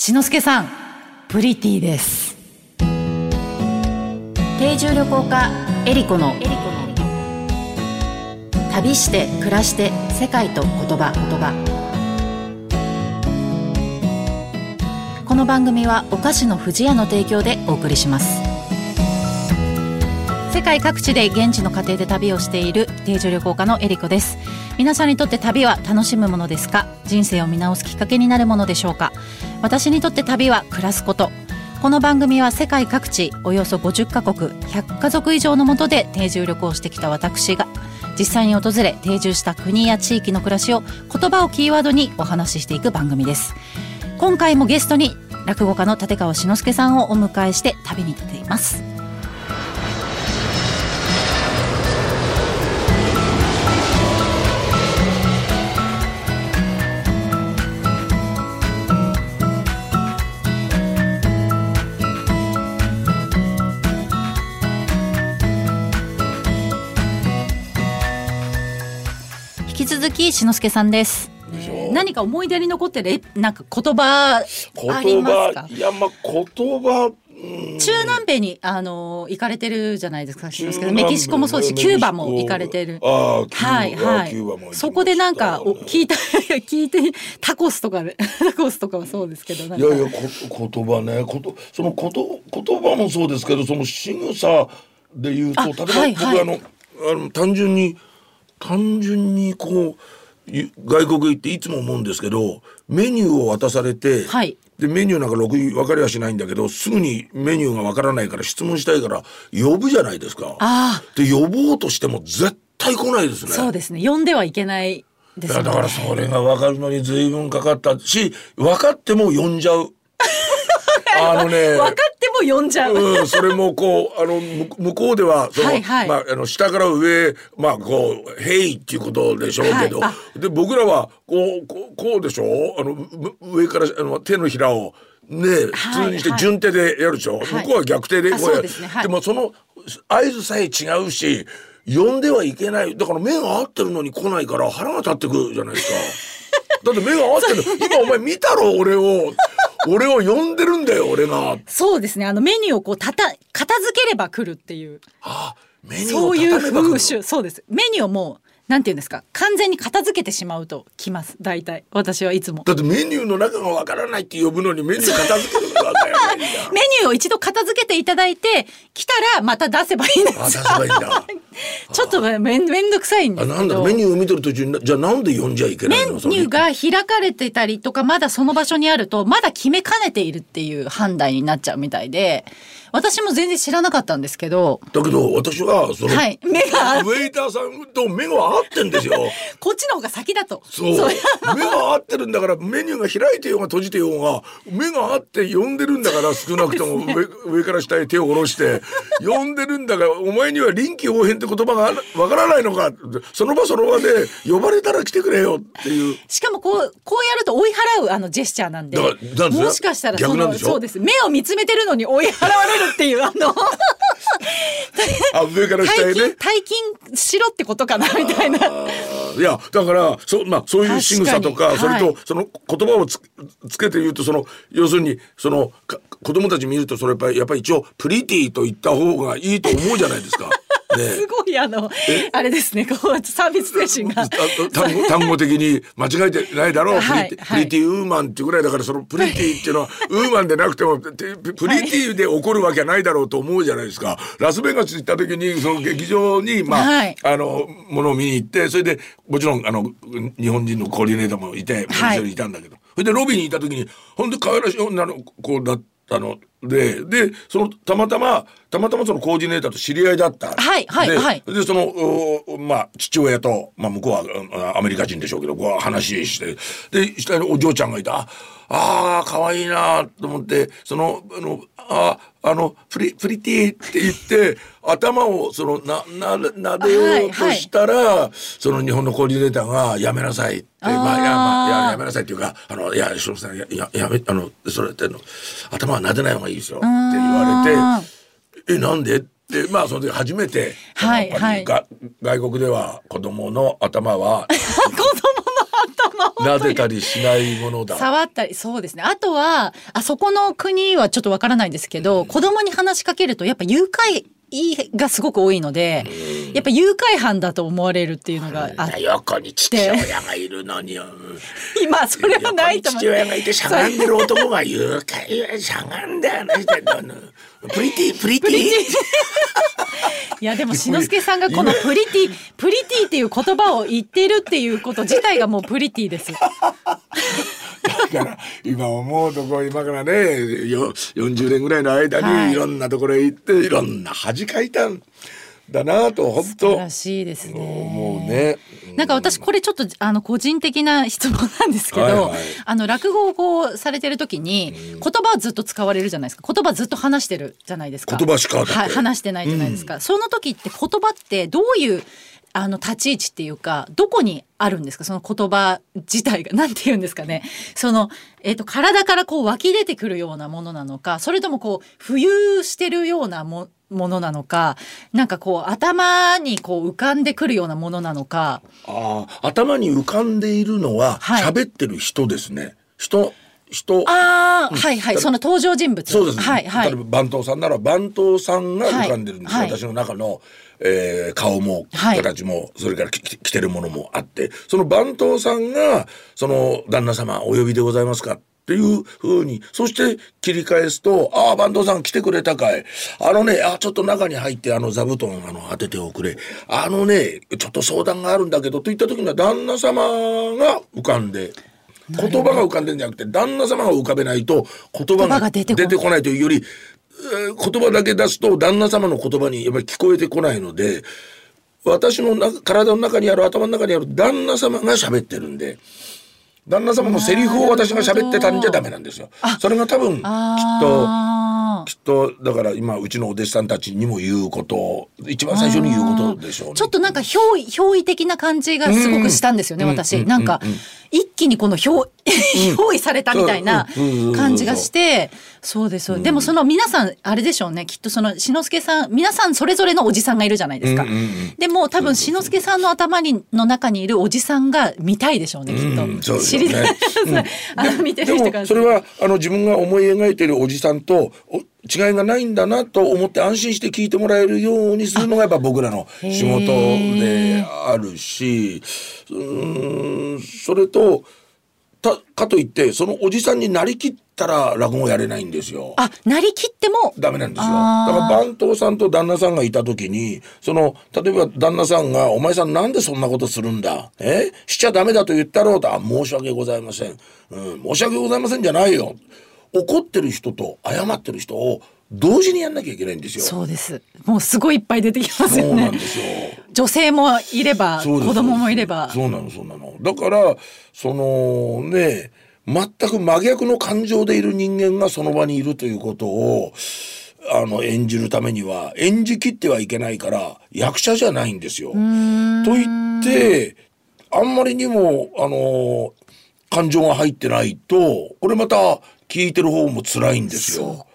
しのすけさん、プリティです。定住旅行家エリコの旅して暮らして世界と言葉。言葉この番組はお菓子の不二家の提供でお送りします。世界各地で現地の家庭で旅をしている定住旅行家のエリコです。皆さんにとって旅は楽しむものですか？人生を見直すきっかけになるものでしょうか？私にとって旅は暮らすこと。この番組は世界各地およそ50カ国100家族以上のもとで定住旅行してきた私が実際に訪れ定住した国や地域の暮らしを言葉をキーワードにお話ししていく番組です。今回もゲストに落語家の立川志の輔さんをお迎えして旅に出ています。引き続き志の輔さんです。何か思い出に残ってるえなんか言葉あり言ますか？葉いやまあ言葉うん。中南米にあの行かれてるじゃないですか、メキシコもそうですし、メキューバも行かれてる。はいはい。そこでなんかお聞いた 聞いてタコスとかでタコスとかはそうですけどいやいやこ言葉ね。ことそのこと言葉もそうですけどその仕草で言うとあ例えば、はい。はい僕あのあの単純に単純にこうい外国行っていつも思うんですけどメニューを渡されて、はいでメニューなんかろくに分かりはしないんだけどすぐにメニューが分からないから質問したいから呼ぶじゃないですか。あで呼ぼうとしても絶対来ないですね。あそうですね呼んではいけないですねいやだからそれが分かるのに随分かかったし分かっても呼んじゃう。あのね分かも呼んじゃう、うん、それもこう あのむ向こうではその、はいはい。まああの下から上まあこう「へい」っていうことでしょうけど、はい。で僕らはこうこうこうでしょあのむ上からあの手のひらをね普通にしてはい順手でやるでしょ、はい。向こうは逆手であこうやそうですね。はい。でもその合図さえ違うし呼んではいけない。だから目が合ってるのに来ないから腹が立ってくるじゃないですか。だって目が合ってる今お前見たろ？俺を 俺を呼んでるんだよ俺が。そうですね。あのメニューをこうたた片付ければ来るっていう。あメニューをそういう風習。そうです。メニューをもうなんていうんですか？完全に片付けてしまうと来ます。大体。私はいつも。だってメニューの中がわからないって呼ぶのにメニュー片付けるわからないんだ。メニューを一度片付けていただいて来たらまた出せばいいんですあ出せばいいんだ。ちょっとめんめんどくさいんであすけど。なんだメニューを見てる途中になじゃあなんで呼んじゃいけないの？メニューが開かれてたりとかまだその場所にあるとまだ決めかねているっていう判断になっちゃうみたいで。私も全然知らなかったんですけど。だけど私はその、はい。目がウェイターさんと目が合ってんですよ。こっちの方が先だと。そう。目が合ってるんだからメニューが開いてようが閉じてようが目が合って呼んでるんだから少なくとも上, 上から下へ手を下ろして呼んでるんだからお前には臨機応変って言葉がわからないのかその場その場で呼ばれたら来てくれよっていう。しかもこうこうやると追い払うあのジェスチャーなんでもしかしたらその逆なんでしょ？そうです目を見つめてるのに追い払われるっていうあの あ上から下へね退勤。しろってことかなみたいな。いやだからそ,、まあ、そういう仕草とかそれとその言葉をつつけて言うとその要するにそのか子供たち見るとそれやっぱりやっぱり一応 pretty と言った方がいいと思うじゃないですか。ね。すごいあのあれですね。こうサービス精神が。あ 単語単語的に間違えてないだろう、はい pretty はい。プリティウーマンっていうぐらいだからその pretty っていうのは woman でなくてもプ pretty で起こるわけはないだろうと思うじゃないですか。ラスベガス行った時にその劇場にまあ、はい。あのものを見に行ってそれでもちろんあの日本人のコーディネーターもいてはい。一緒にいたんだけど、それでロビーにいた時にほんと可愛らしい女の子だったのででそのたまたまたまたまそのコーディネーターと知り合いだった。はいはいではいでそのおまあ父親と、まあ、向こうはうんアメリカ人でしょうけどこう話してで下にお嬢ちゃんがいたああ可愛いなと思ってそのあのああのプリプリティって言って 頭をそのなな撫でようとしたら、その日本のコーディネーターがやめなさいってまあいやまあいややめなさいっていうかあのいやしのさんやややめあのそれってあの頭は撫でない方がいいですよって言われてえなんで？ってまあその時初めて、はいやっぱりが外国では子供の頭は 子供撫でたりしないものだ。触ったりそうですねあとはあそこの国はちょっとわからないですけど、子供に話しかけるとやっぱ誘拐がすごく多いので、やっぱ誘拐犯だと思われるっていうのがあって、横に父親がいるのに。今それはないと思う父親がいてしゃがんでる男が誘拐はしゃがんで話してたの。プリティプリティ。いやでも志の輔さんがこのプリティプリティっていう言葉を言っているっていうこと自体がもうプリティです。だから今思うとこう今からねよ40年ぐらいの間はいにいろんなところへ行っていろんな恥かいたんだなと本素晴当らしいですね。思うね。なんか私これちょっとあの個人的な質問なんですけど、はいはい。あの落語をこうされてる時に言葉をずっと使われるじゃないですか。言葉ずっと話してるじゃないですか。言葉しかはい、話してないじゃないですか、その時って言葉ってどういうあの立ち位置っていうかどこにあるんですか？その言葉自体が。なんて言うんですかね。その、えっと体からこう湧き出てくるようなものなのかそれともこう浮遊してるようなもものなのかなんかこう頭にこう浮かんでくるようなものなのか。ああ頭に浮かんでいるのははい。喋ってる人ですね。人人。ああ、はいはい、その登場人物。そうです、はいはい。例え。ば番頭さんなら番頭さんが浮かんでるんですよ、はい。はい私の中の、えー顔もはい。形も、それから着てるものもあってその番頭さんがその旦那様お呼びでございますかっていうふうにそして切り返すと「ああ番頭さん来てくれたかい。あのねあちょっと中に入ってあの座布団あの当てておくれ。あのねちょっと相談があるんだけど」といった時には旦那様が浮かんで言葉が浮かんでるんじゃなくて旦那様が浮かべないと言葉がが出てこない。というより、えー言葉だけ出すと旦那様の言葉にやっぱり聞こえてこないので私の中体の中にある頭の中にある旦那様が喋ってるんで旦那様のセリフを私が喋ってたんじゃダメなんですよ。それが多分きっとあきっとだから今うちのお弟子さんたちにも言うことを一番最初に言うことでしょうね。ーちょっとなんか憑依憑依的な感じがすごくしたんですよね、うん私、うんなんか、一気にこの憑憑依されたみたいな感じがしてそうですでもその皆さんあれでしょうね。きっとその志の輔さん皆さんそれぞれのおじさんがいるじゃないですか、でも多分志の輔さんの頭にの中にいるおじさんが見たいでしょうねきっと、知りたい、あの見てでる人からもそれはあの自分が思い描いているおじさんとお違いがないんだなと思って安心して聞いてもらえるようにするのがやっぱ僕らの仕事であるしうーんそれとたかといってそのおじさんになりきったら落語やれないんですよ。あなりきっても？ダメなんですよ。だから番頭さんと旦那さんがいた時にその例えば旦那さんが「お前さんなんでそんなことするんだ？え？しちゃダメだと言ったろうと」あ「申し訳ございません」うん「申し訳ございません」じゃないよ。怒ってる人と謝ってる人を同時にやんなきゃいけないんですよ。そうですもうすごいいっぱい出てきますそよねうなんですよ。女性もいれば子供もいればそうなのそうなのだからそのね全く真逆の感情でいる人間がその場にいるということをあの演じるためには演じきってはいけないから役者じゃないんですよ。と言ってあんまりにもあの感情が入ってないとこれまた聞いてる方も辛いんですよ。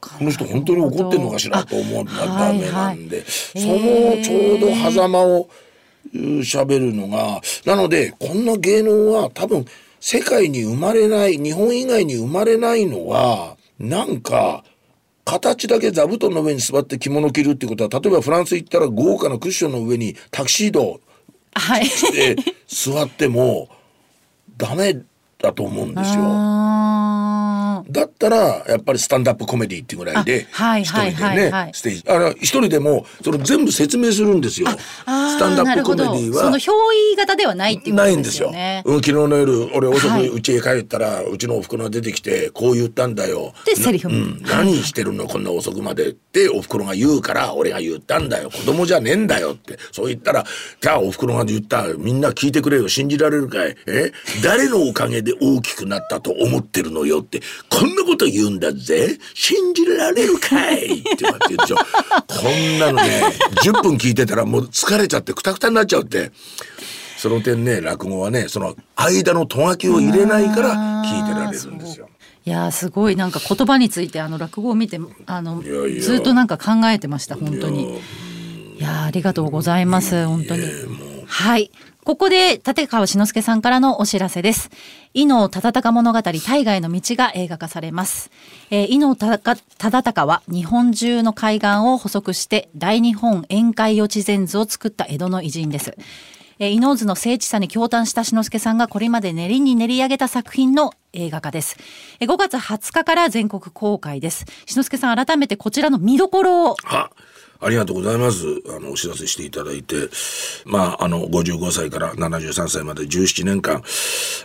この人本当に怒ってんのかしらと思うのがダメなんで、そのちょうど狭間をうん喋るのがなのでこんな芸能は多分世界に生まれない日本以外に生まれないのはなんか形だけ座布団の上に座って着物着るってことは例えばフランス行ったら豪華なクッションの上にタキシードはい。で座っても ダメだと思うんですよ。だったらやっぱりスタンダップコメディっていうぐらいで一人でねステージ。あの一人でもそれ全部説明するんですよ。スタンダップコメディは。その憑依型ではないっていうことでないんですすよ。よね。うん、昨日の夜俺遅はい。く家へ帰ったら、うちのお袋が出てきてこう言ったんだよ。でセリフ。もうん、何してるのこんな遅くまでってお袋が言うから俺が言ったんだよ。子供じゃねえんだよって。そう言ったらじゃあお袋が言った。みんな聞いてくれよ。信じられるかい？え？誰のおかげで大きくなったと思ってるのよって。こんなこと言うんだぜ信じられるかいって言われてるでしょこんなのね10分聞いてたらもう疲れちゃってくたくたになっちゃうって。その点ね落語はねその間のとがきを入れないから聞いてられるんですよ。いやーすごいなんか言葉についてあの落語を見てあのずっとなんか考えてました本当に。いやーありがとうございます本当に。はい。ここで立川志の輔さんからのお知らせです。伊能忠敬物語大河への道が映画化されます。えー、伊能忠敬は日本中の海岸を補足して大日本宴会予知禅図を作った江戸の偉人です。えー、伊能図の精緻さに驚嘆した志の輔さんがこれまで練りに練り上げた作品の映画化です。えー、5月20日から全国公開です。志の輔さん改めてこちらの見どころを。ありがとうございます。あの、お知らせしていただいて、まあ、あの、55歳から73歳まで17年間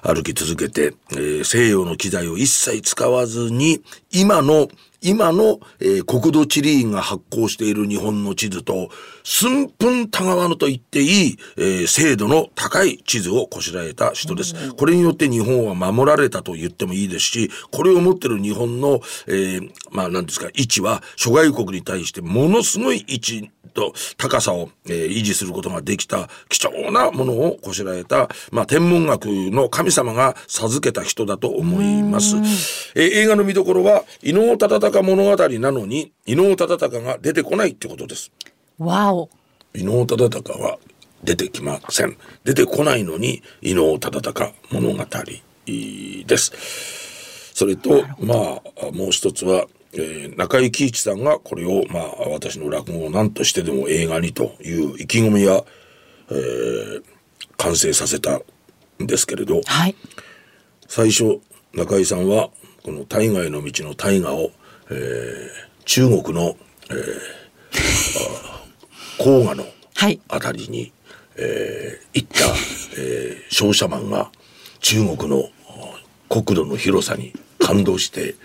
歩き続けて、えー、西洋の機材を一切使わずに、今の今の、えー、国土地理院が発行している日本の地図と、寸分たがわぬと言っていい、えー、精度の高い地図をこしらえた人です。これによって日本は守られたと言ってもいいですし、これを持ってる日本の、えー、まあ何ですか、位置は諸外国に対してものすごい位置と高さを、えー、維持することができた貴重なものをこしらえた、まあ天文学の神様が授けた人だと思います。えー、映画の見どころは、伊能忠敬物語なのに伊能忠敬が出てこないってことです。わお。伊能忠敬は出てきません。出てこないのに伊能忠敬物語です。それとまあもう一つは、えー、中井貴一さんがこれをまあ私の落語を何としてでも映画にという意気込みや、えー、完成させたんですけれど、はい、最初中井さんはこの大河への道の大河をえー、中国の、えー、黄河のあたりに、はい、えー、行った、えー、商社マンが中国の国土の広さに感動してっ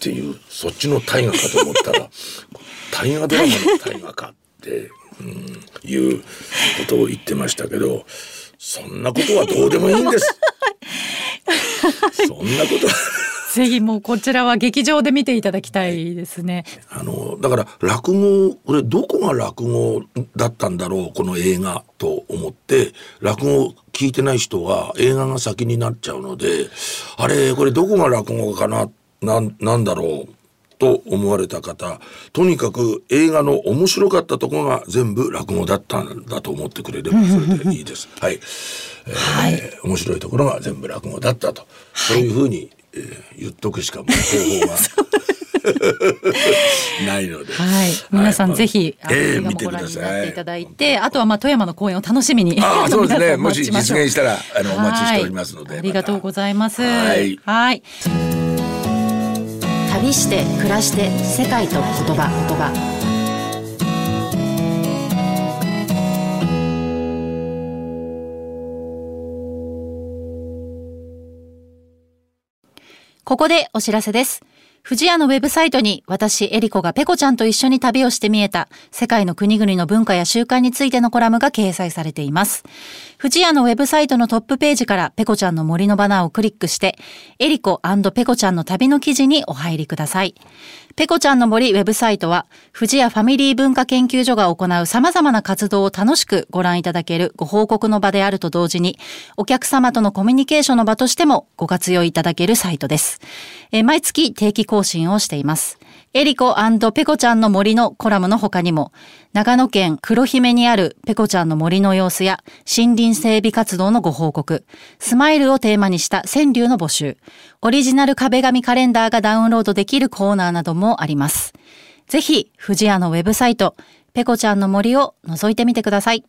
ていうそっちの大河かと思ったら 大河ドラマの大河かって、うん、いうことを言ってましたけどそんなことはどうでもいいんです。そんなことはぜひもうこちらは劇場で見ていただきたいですね。あのだから落語これどこが落語だったんだろうこの映画と思って落語聞いてない人は映画が先になっちゃうのであれこれどこが落語かななんなんだろうと思われた方とにかく映画の面白かったところが全部落語だったんだと思ってくれればそれでいいです。はい、えー、はい、面白いところが全部落語だったと、そういうふうにえー、言っとくしかもう方法は。ないので、はい、皆さんぜひ、はい、えー、見てください。いただいて、あとはまあ富山の公演を楽しみにあ そうですね。もし実現したらあのお待ちしておりますので、ありがとうございます。はい。はい。旅して暮らして世界と言葉言葉ここでお知らせです。富士屋のウェブサイトに私、エリコがペコちゃんと一緒に旅をして見えた世界の国々の文化や習慣についてのコラムが掲載されています。富士屋のウェブサイトのトップページからペコちゃんの森のバナーをクリックして、エリコペコちゃんの旅の記事にお入りください。ペコちゃんの森ウェブサイトは、富士屋ファミリー文化研究所が行う様々な活動を楽しくご覧いただけるご報告の場であると同時に、お客様とのコミュニケーションの場としてもご活用いただけるサイトです。え毎月定期更新をしています。エリコペコちゃんの森のコラムの他にも、長野県黒姫にあるペコちゃんの森の様子や森林整備活動のご報告、スマイルをテーマにした川柳の募集、オリジナル壁紙カレンダーがダウンロードできるコーナーなどもあります。ぜひ、富士屋のウェブサイト、ペコちゃんの森を覗いてみてください。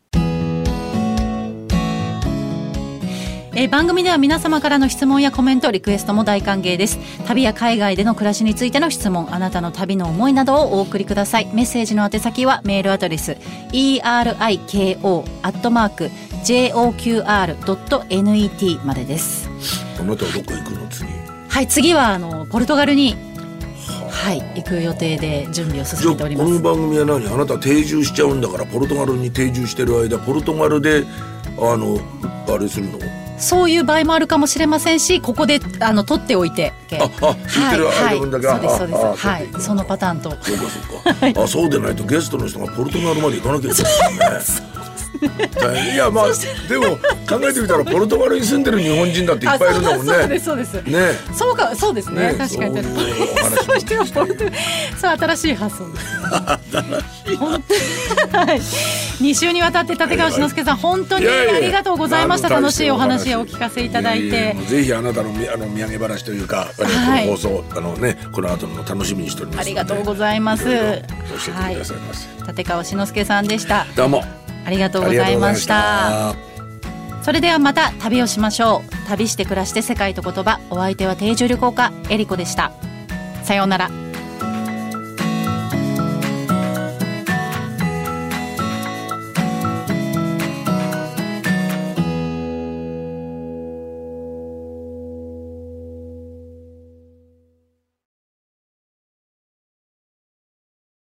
えー、番組では皆様からの質問やコメントリクエストも大歓迎です。旅や海外での暮らしについての質問あなたの旅の思いなどをお送りください。メッセージの宛先はメールアドレス eriko.joqr.net までです。あなたはどこ行くの？次。はい次はあのポルトガルにはい行く予定で準備を進めております。この番組は何？あなた定住しちゃうんだからポルトガルに定住してる間ポルトガルであのあれするの？そういう場合もあるかもしれませんしここであの取っておいて。ああ聞いてる間分だけ、はいはい、そうですそうです。はいそのパターンとそうかそうか、あそうでないとゲストの人がポルトガルまで行かなきゃいけないねいやまあでも考えてみたらポルトガルに住んでる日本人だっていっぱいいるんだもんね。そうですそうです。ね。そうかそうですね。ね確かに。そうしてポルト そう新しい発想です、ね。新しい。はい。2週にわたって立川志の輔さん、本当にありがとうございました楽しいお話をお聞かせいただいてぜひあなたのあの土産話というか、はい、この放送あのねこの後の楽しみにしておりますありがとうございます、はい、立川志の輔さんでしたどうもありがとうございました。それではまた旅をしましょう。旅して暮らして世界と言葉。お相手は定住旅行家えりこでした。さようなら。